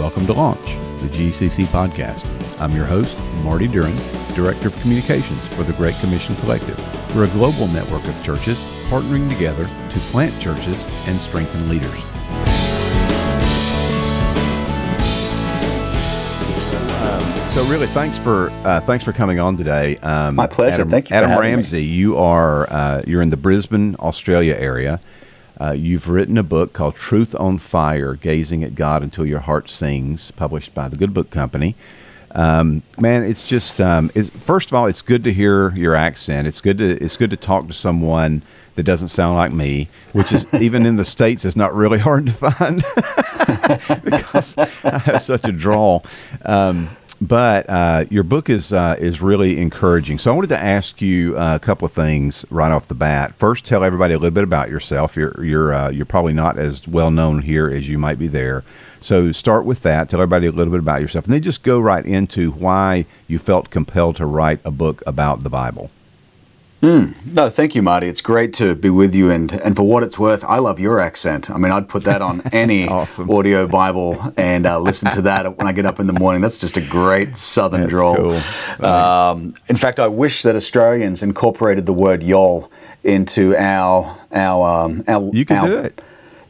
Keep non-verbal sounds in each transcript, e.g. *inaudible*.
welcome to Launch, the GCC podcast. I'm your host, Marty Duran, Director of Communications for the Great Commission Collective. We're a global network of churches partnering together to plant churches and strengthen leaders. Um, so really, thanks for uh, thanks for coming on today. Um, My pleasure. Adam, Thank you, Adam Ramsey. Me. You are uh, you're in the Brisbane, Australia area. Uh, you've written a book called Truth on Fire Gazing at God Until Your Heart Sings, published by the Good Book Company. Um, man, it's just um, it's, first of all, it's good to hear your accent. It's good to it's good to talk to someone that doesn't sound like me, which is *laughs* even in the states is not really *laughs* hard to find *laughs* because I have such a drawl. Um, but uh, your book is uh, is really encouraging. So I wanted to ask you uh, a couple of things right off the bat. First, tell everybody a little bit about yourself. You're you're uh, you're probably not as well known here as you might be there. So start with that. Tell everybody a little bit about yourself, and then just go right into why you felt compelled to write a book about the Bible. Mm. No, thank you, Marty. It's great to be with you, and and for what it's worth, I love your accent. I mean, I'd put that on *laughs* any awesome. audio Bible and uh, listen to that when I get up in the morning. That's just a great Southern That's drawl. Cool. Um, in fact, I wish that Australians incorporated the word "y'all" into our our um, our. You can our, do it.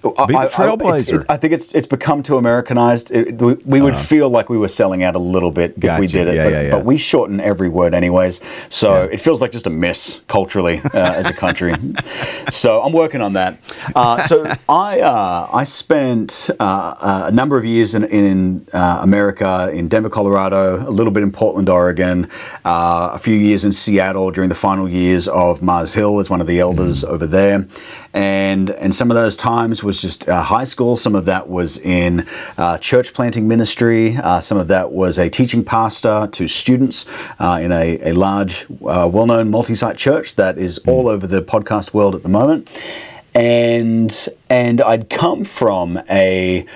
Be the trailblazer. I, I, think it's it's become too Americanized. It, we, we would uh, feel like we were selling out a little bit if we did it, yeah, but, yeah, yeah. but, we shorten every word anyways. So it feels like just a miss culturally uh, as a country. *laughs* so I'm working on that. Uh, so I uh, I spent uh, a number of years in, in uh, America, in Denver, Colorado, a little bit in Portland, Oregon, a few years in Seattle during the final years of Mars Hill as one of the elders mm. over there and and some of those times was just uh, high school. Some of that was in uh, church planting ministry. Uh, some of that was a teaching pastor to students uh, in a, a large, uh, well-known multi-site church that is hmm. all over the podcast world at the moment. And and I'd come from a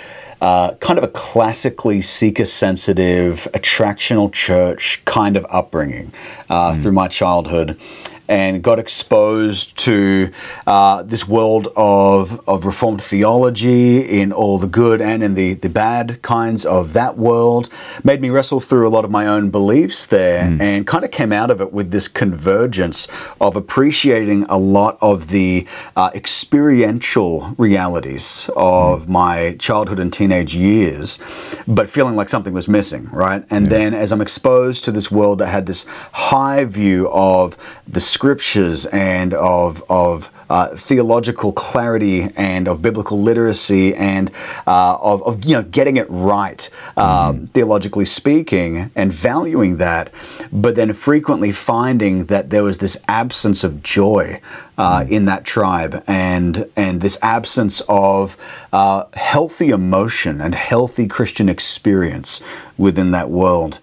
uh, kind of a classically seeker sensitive, attractional church kind of upbringing uh, mm. through my childhood and got exposed to uh, this world of, of Reformed theology in all the good and in the, the bad kinds of that world. Made me wrestle through a lot of my own beliefs there mm. and kind of came out of it with this convergence of appreciating a lot of the uh, experiential realities of mm. my childhood and teenage years, but feeling like something was missing, right? And yeah. then as I'm exposed to this world that had this high view of the scriptures and of, of uh, theological clarity and of biblical literacy and uh, of, of, you know getting it right um, mm. theologically speaking and valuing that but then frequently finding that there was this absence of joy uh, mm. in that tribe and and this absence of uh, healthy emotion and healthy Christian experience within that world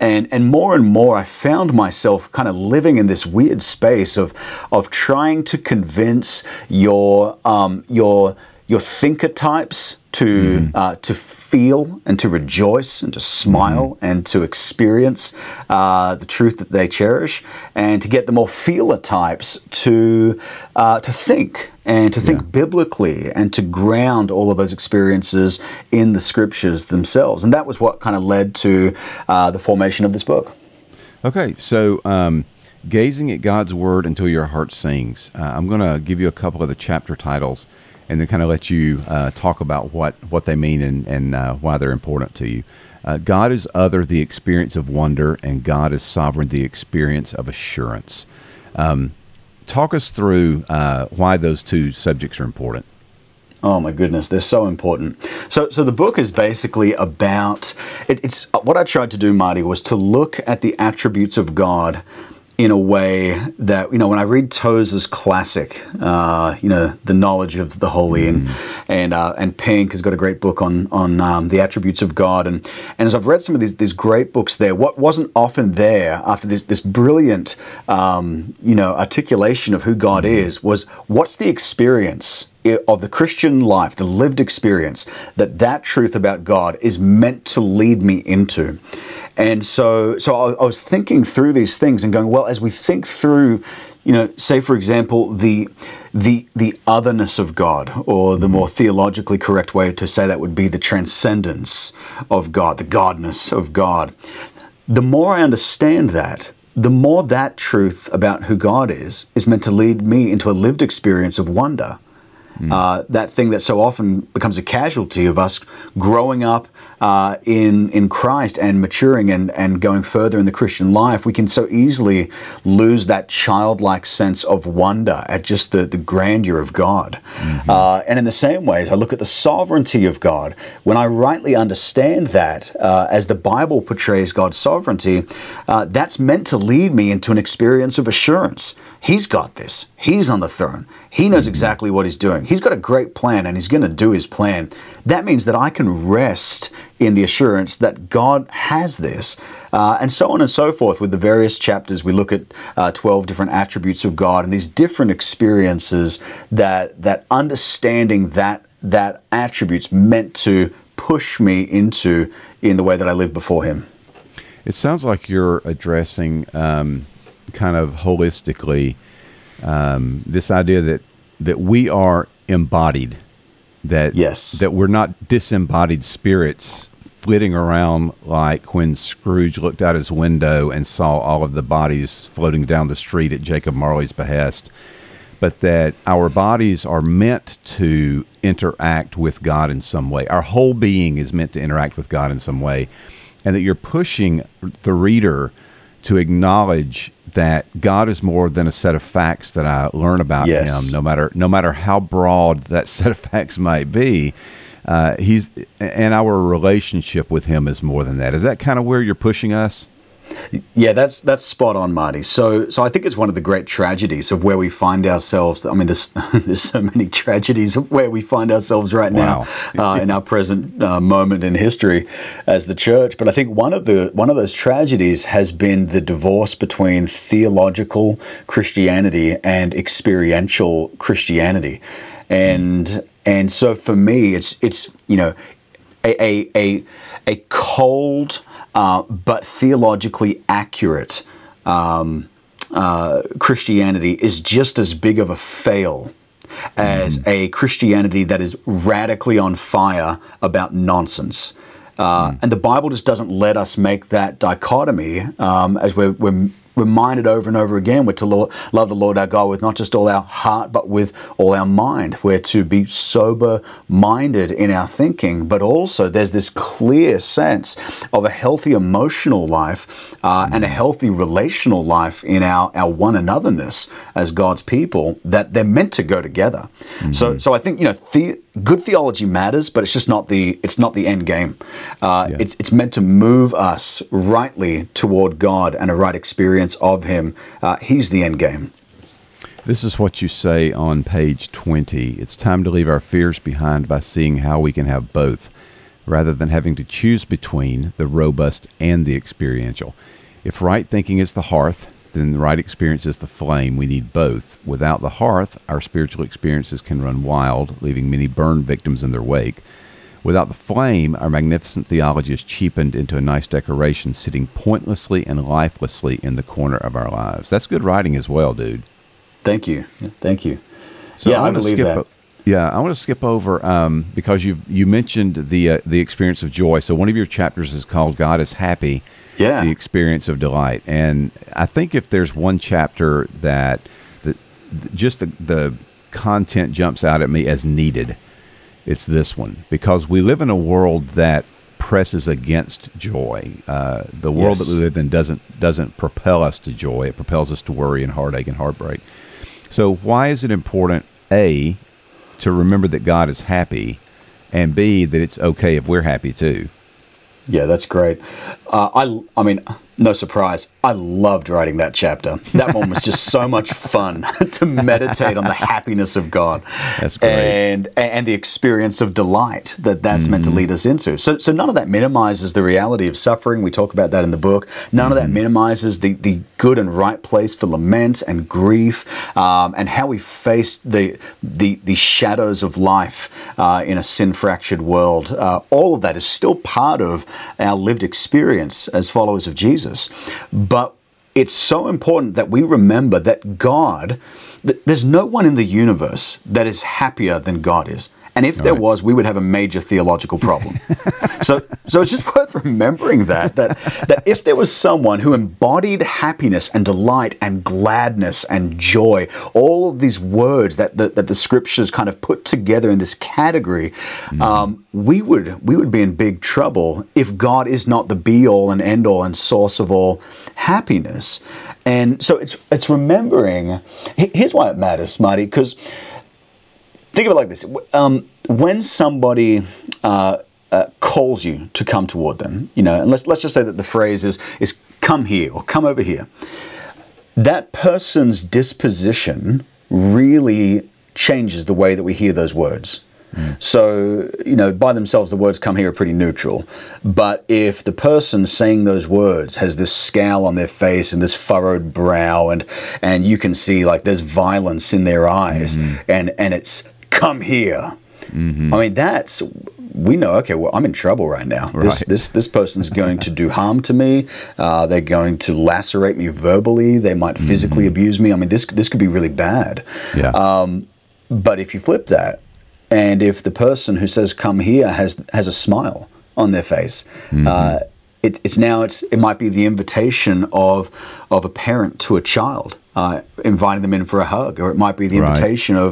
and and more and more I found myself kind of living in this weird space of of trying to convince your um, your your thinker types to mm. uh, to feel and to rejoice and to smile mm. and to experience uh, the truth that they cherish, and to get the more feeler types to uh, to think and to think yeah. biblically and to ground all of those experiences in the scriptures themselves. And that was what kind of led to uh, the formation of this book. Okay, so. Um gazing at God's word until your heart sings. Uh, I'm going to give you a couple of the chapter titles and then kind of let you uh, talk about what, what they mean and, and uh, why they're important to you. Uh, God is other, the experience of wonder, and God is sovereign, the experience of assurance. Um, talk us through uh, why those two subjects are important. Oh my goodness, they're so important. So, so the book is basically about it, it's what I tried to do, Marty, was to look at the attributes of God in a way that you know when I read Tozer's classic, uh, you know the knowledge of the holy, mm. and and uh, and Pink has got a great book on on um, the attributes of God, and and as I've read some of these these great books there, what wasn't often there after this this brilliant um, you know articulation of who God mm. is was what's the experience of the Christian life, the lived experience that that truth about God is meant to lead me into. And so, so I, I was thinking through these things and going, well, as we think through, you know, say for example, the the the otherness of God, or the mm-hmm. more theologically correct way to say that would be the transcendence of God, the godness of God. The more I understand that, the more that truth about who God is is meant to lead me into a lived experience of wonder. Uh, that thing that so often becomes a casualty of us growing up uh, in in Christ and maturing and, and going further in the Christian life, we can so easily lose that childlike sense of wonder at just the, the grandeur of God. Uh, and in the same way, as I look at the sovereignty of God, when I rightly understand that, uh, as the Bible portrays God's sovereignty, uh, that's meant to lead me into an experience of assurance. He's got this. He's on the throne. He knows exactly what he's doing. He's got a great plan and he's going to do his plan. That means that I can rest in the assurance that God has this. Uh, and so on and so forth with the various chapters. We look at uh, 12 different attributes of God and these different experiences that, that understanding that, that attributes meant to push me into in the way that I live before Him. It sounds like you're addressing um, kind of holistically um, this idea that that we are embodied, that Yes. that we're not disembodied spirits flitting around like when Scrooge looked out his window and saw all of the bodies floating down the street at Jacob Marley's behest, but that our bodies are meant to interact with God in some way. Our whole being is meant to interact with God in some way, and that you're pushing the reader to acknowledge that God is more than a set of facts that I learn about Yes. Him, no matter no matter how broad that *laughs* set of facts might be. Uh, he's and our relationship with Him is more than that. Is that kind of where you're pushing us? Yeah, that's that's spot on, Marty. So, so I think it's one of the great tragedies of where we find ourselves. I mean, there's *laughs* there's so many tragedies of where we find ourselves right now uh, in our present uh, moment in history as the church. But I think one of the one of those tragedies has been the divorce between theological Christianity and experiential Christianity, and and so for me, it's it's you know a a a, a cold uh, but theologically accurate um, uh, Christianity is just as big of a fail as a Christianity that is radically on fire about nonsense. Uh, And the Bible just doesn't let us make that dichotomy um, as we're, we're reminded over and over again. We're to lo- love the Lord our God with not just all our heart, but with all our mind. We're to be sober minded in our thinking, but also there's this clear sense of a healthy emotional life uh, and a healthy relational life in our, our one anotherness as God's people that they're meant to go together. So, so I think, you know, the, good theology matters, but it's just not the it's not the end game. Uh, Yeah. It's it's meant to move us rightly toward God and a right experience of Him. Uh, he's the end game. This is what you say on page 20. It's time to leave our fears behind by seeing how we can have both, rather than having to choose between the robust and the experiential. If right thinking is the hearth, then the right experience is the flame. We need both. Without the hearth, our spiritual experiences can run wild, leaving many burned victims in their wake. Without the flame, our magnificent theology is cheapened into a nice decoration, sitting pointlessly and lifelessly in the corner of our lives. That's good writing as well, dude. Thank you. Thank you. So yeah, I wanna believe skip that. o- yeah, I want to skip over um, because you you mentioned the uh, the experience of joy. So one of your chapters is called "God is Happy." Yeah. the experience of delight. And I think if there's one chapter that the, th- just the, the content jumps out at me as needed, it's this one because we live in a world that presses against joy. Uh, the world Yes. that we live in doesn't doesn't propel us to joy. It propels us to worry and heartache and heartbreak. So why is it important a to remember that God is happy, and b that it's okay if we're happy too? Yeah, that's great. Uh, I, I mean, no surprise. I loved writing that chapter. That one was just so much fun *laughs* to meditate on the happiness of God. That's great. And and the experience of delight that that's meant Mm-hmm. to lead us into. So so none of that minimizes the reality of suffering. We talk about that in the book. None of Mm-hmm. that minimizes the the good and right place for lament and grief, um, and how we face the the the shadows of life uh, in a sin fractured world. Uh, all of that is still part of our lived experience as followers of Jesus. But it's so important that we remember that God th- there's no one in the universe that is happier than God is. And if there right. was, we would have a major theological problem. *laughs* so, so it's just worth remembering that that that if there was someone who embodied happiness and delight and gladness and joy, all of these words that the, that the scriptures kind of put together in this category, um, we would we would be in big trouble if God is not the be all and end all and source of all happiness. And so it's it's remembering. Here's why it matters, Marty, because think of it like this. Um, when somebody uh, uh, calls you to come toward them you know and let's, let's just say that the phrase is, is come here or come over here that person's disposition really changes the way that we hear those words. So, you know, by themselves, the words come here are pretty neutral. But if the person saying those words has this scowl on their face and this furrowed brow, and and you can see like there's violence in their eyes, and and it's come here. I mean, that's we know. Okay, well, I'm in trouble right now. This Right. this this person's going to do harm to me. Uh, they're going to lacerate me verbally. They might physically abuse me. I mean, this this could be really bad. Yeah. Um, but if you flip that, and if the person who says "come here" has has a smile on their face, uh, it, it's now it's it might be the invitation of of a parent to a child, uh, inviting them in for a hug, or it might be the Right. invitation of,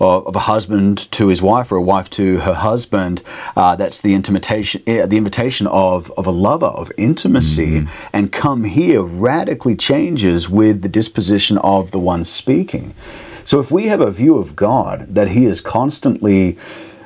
of of a husband to his wife or a wife to her husband. Uh, that's the intimation, eh, the invitation of of a lover of intimacy, and come here radically changes with the disposition of the one speaking. So if we have a view of God that He is constantly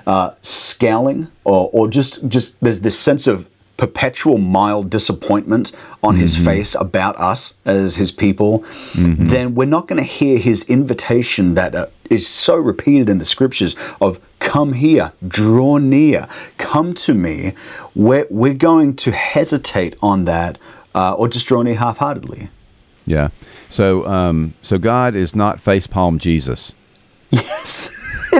uh, scowling, or, or just just there's this sense of perpetual mild disappointment on His face about us as His people, then we're not going to hear His invitation that uh, is so repeated in the Scriptures of "Come here, draw near, come to me." We're we're going to hesitate on that, uh, or just draw near half-heartedly. Yeah. So, um, so God is not facepalm Jesus. *laughs* Yes.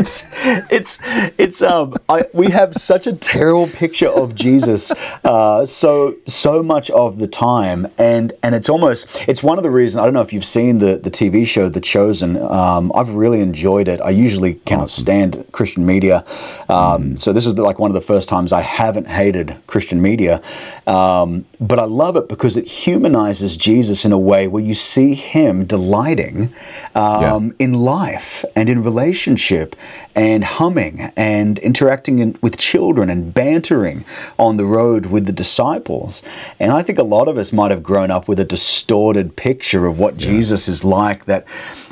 It's it's it's um I, we have such a terrible picture of Jesus uh, so so much of the time. And and it's almost it's one of the reasons I don't know if you've seen the the TV show The Chosen. Um, I've really enjoyed it. I usually cannot stand Christian media. Um, so this is the, like one of the first times I haven't hated Christian media um, but I love it because it humanizes Jesus in a way where you see him delighting um, in life and in relationship and humming and interacting in, with children and bantering on the road with the disciples. And I think a lot of us might have grown up with a distorted picture of what Jesus is like, that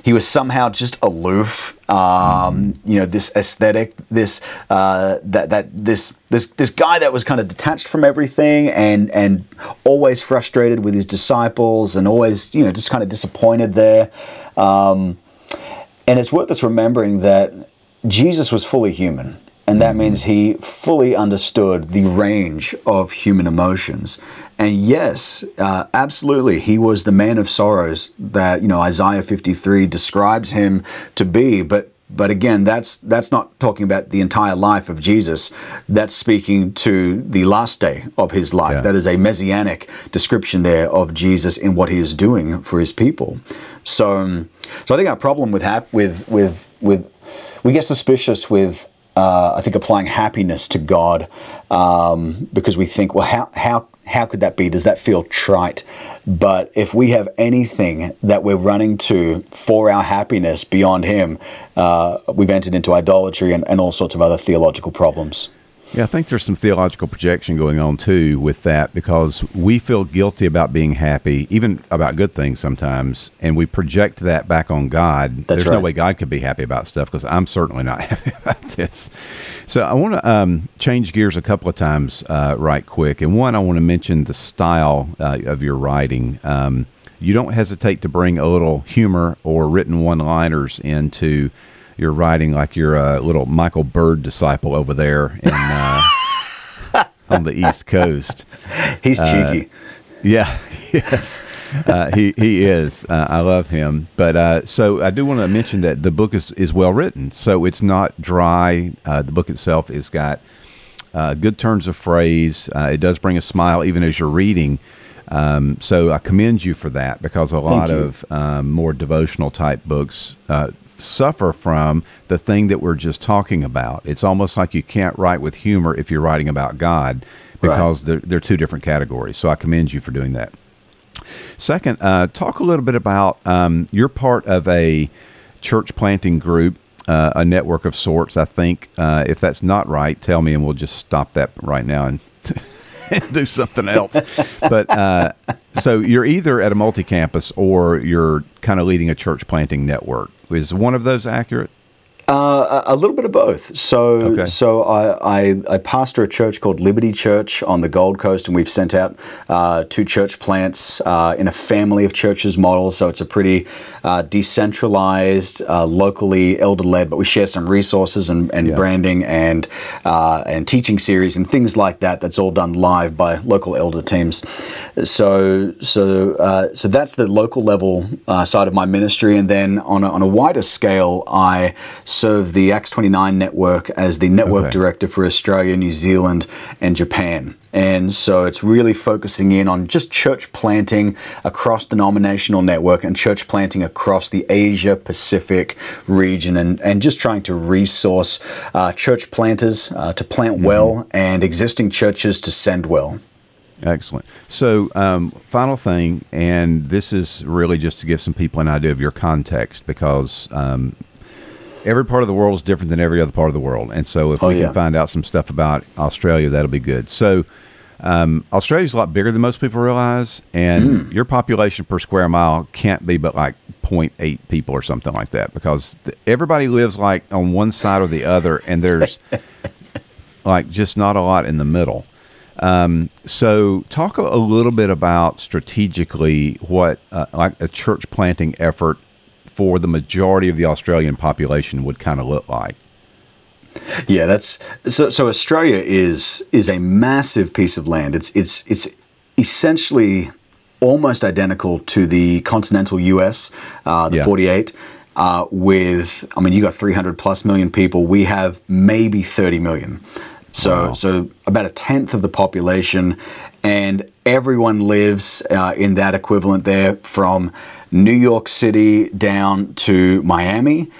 he was somehow just aloof. Um, you know, this aesthetic, this uh, that that this this this guy that was kind of detached from everything and and always frustrated with his disciples and always you know just kind of disappointed there. Um, and it's worth us remembering that Jesus was fully human. And that means he fully understood the range of human emotions. And yes, uh, absolutely, he was the man of sorrows that you know Isaiah 53 describes him to be. But but again, that's that's not talking about the entire life of Jesus. That's speaking to the last day of his life. Yeah. That is a messianic description there of Jesus in what he is doing for his people. So, so I think our problem with hap- with with with we get suspicious with uh, I think applying happiness to God um, because we think, well, how how how could that be? Does that feel trite? But if we have anything that we're running to for our happiness beyond Him, uh, we've entered into idolatry and, and all sorts of other theological problems. Yeah, I think there's some theological projection going on too with that because we feel guilty about being happy, even about good things sometimes, and we project that back on God. That's there's no way God could be happy about stuff because I'm certainly not *laughs* happy about this. So I want to um, change gears a couple of times, uh, right quick. And one, I want to mention the style uh, of your writing. Um, you don't hesitate to bring a little humor or written one-liners into your writing, like you're a little Michael Bird disciple over there in, uh, *laughs* on the East Coast. He's cheeky. Yeah, *laughs* yes, uh, he he is. Uh, I love him. But uh, so I do want to mention that the book is is well written. So it's not dry. Uh, the book itself has got uh, good turns of phrase. Uh, it does bring a smile even as you're reading. Um, so I commend you for that because a lot of um, more devotional type books uh, suffer from the thing that we're just talking about. It's almost like you can't write with humor if you're writing about God because they're, they're two different categories. So I commend you for doing that. Second, uh, talk a little bit about um, you're part of a church planting group, uh, a network of sorts. I think uh, if that's not right, tell me and we'll just stop that right now and, and *laughs* do something else. but uh, so you're either at a multi campus or you're kind of leading a church planting network. Is one of those accurate? Uh, a little bit of both. So, Okay. so I, I, I pastor a church called Liberty Church on the Gold Coast, and we've sent out uh, two church plants uh, in a family of churches model. So it's a pretty uh, decentralized, uh, locally elder led, but we share some resources and, and Yeah. branding and uh, and teaching series and things like that. That's all done live by local elder teams. So, so, uh, so that's the local level uh, side of my ministry, and then on a, on a wider scale, I serve the Acts 29 network as the network Okay. director for Australia, New Zealand, and Japan. And so it's really focusing in on just church planting across denominational network and church planting across the Asia Pacific region and, and just trying to resource uh, church planters uh, to plant well and existing churches to send well. Excellent. So, um, final thing, and this is really just to give some people an idea of your context because um, every part of the world is different than every other part of the world. And so, if Oh, we yeah. can find out some stuff about Australia, that'll be good. So, um, Australia's a lot bigger than most people realize, and Hmm. your population per square mile can't be but like 0.8 people or something like that because everybody lives like on one side or the other, and there's *laughs* like just not a lot in the middle. Um, so, talk a, a little bit about strategically what uh, like a church planting effort for the majority of the Australian population would kind of look like. Yeah, that's so. So Australia is is a massive piece of land. It's it's it's essentially almost identical to the continental U.S., uh, the Yeah. 48. Uh, with, I mean, you got 300 plus million people. We have maybe 30 million. So, Wow. so about a tenth of the population, and everyone lives uh, in that equivalent there from New York City down to Miami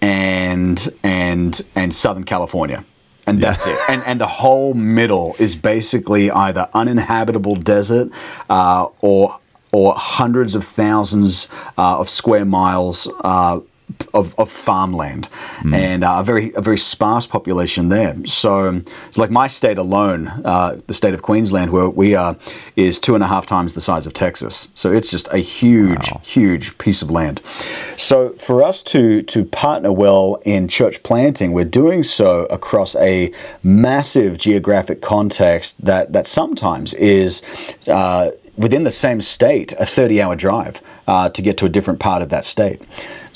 and and and Southern California. And that's it. And and the whole middle is basically either uninhabitable desert uh, or or hundreds of thousands uh, of square miles uh, of, of farmland and uh, a very a very sparse population there. So it's like my state alone, uh, the state of Queensland, where we are, is two and a half times the size of Texas. So it's just a huge, Wow. huge piece of land. So for us to to partner well in church planting, we're doing so across a massive geographic context that that sometimes is. Uh, Within the same state, a 30 hour drive uh, to get to a different part of that state.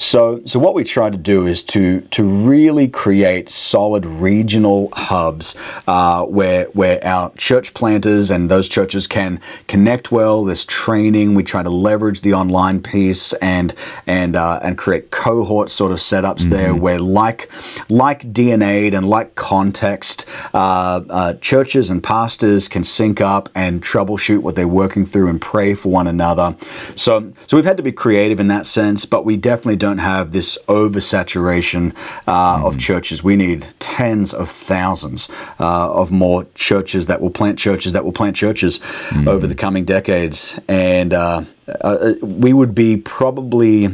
So, so what we try to do is to to really create solid regional hubs uh, where where our church planters and those churches can connect well. There's training. We try to leverage the online piece and and uh, and create cohort sort of setups there where like like DNA and like context, uh, uh, churches and pastors can sync up and troubleshoot what they're working through and pray for one another. So so we've had to be creative in that sense, but we definitely don't have this oversaturation uh, of churches. We need tens of thousands uh, of more churches that will plant churches that will plant churches over the coming decades, and uh, uh, we would be probably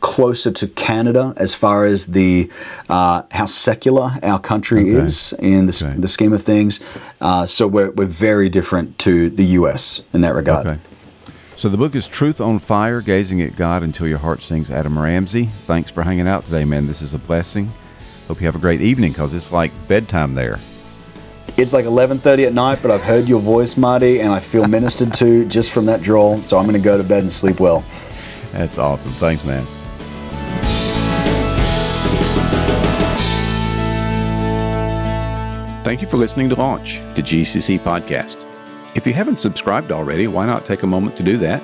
closer to Canada as far as the uh, how secular our country Okay. is in the, Okay. the scheme of things. Uh, so we're, we're very different to the U.S. in that regard. Okay. So the book is Truth on Fire, Gazing at God Until Your Heart Sings, Adam Ramsey. Thanks for hanging out today, man. This is a blessing. Hope you have a great evening because it's like bedtime there. It's like 11:30 at night, but I've heard your voice, Marty, and I feel ministered to just from that drawl. So I'm going to go to bed and sleep well. That's awesome. Thanks, man. Thank you for listening to Launch, the GCC podcast. If you haven't subscribed already, why not take a moment to do that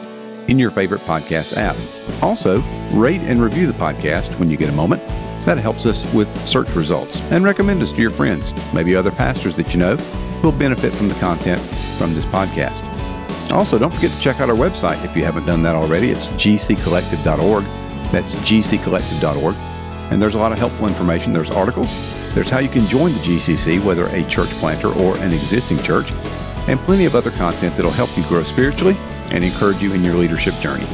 in your favorite podcast app? Also, rate and review the podcast when you get a moment. That helps us with search results and recommend us to your friends, maybe other pastors that you know who'll benefit from the content from this podcast. Also, don't forget to check out our website if you haven't done that already. It's gccollective.org. That's gccollective.org. And there's a lot of helpful information. There's articles. There's how you can join the GCC, whether a church planter or an existing church and plenty of other content that'll help you grow spiritually and encourage you in your leadership journey.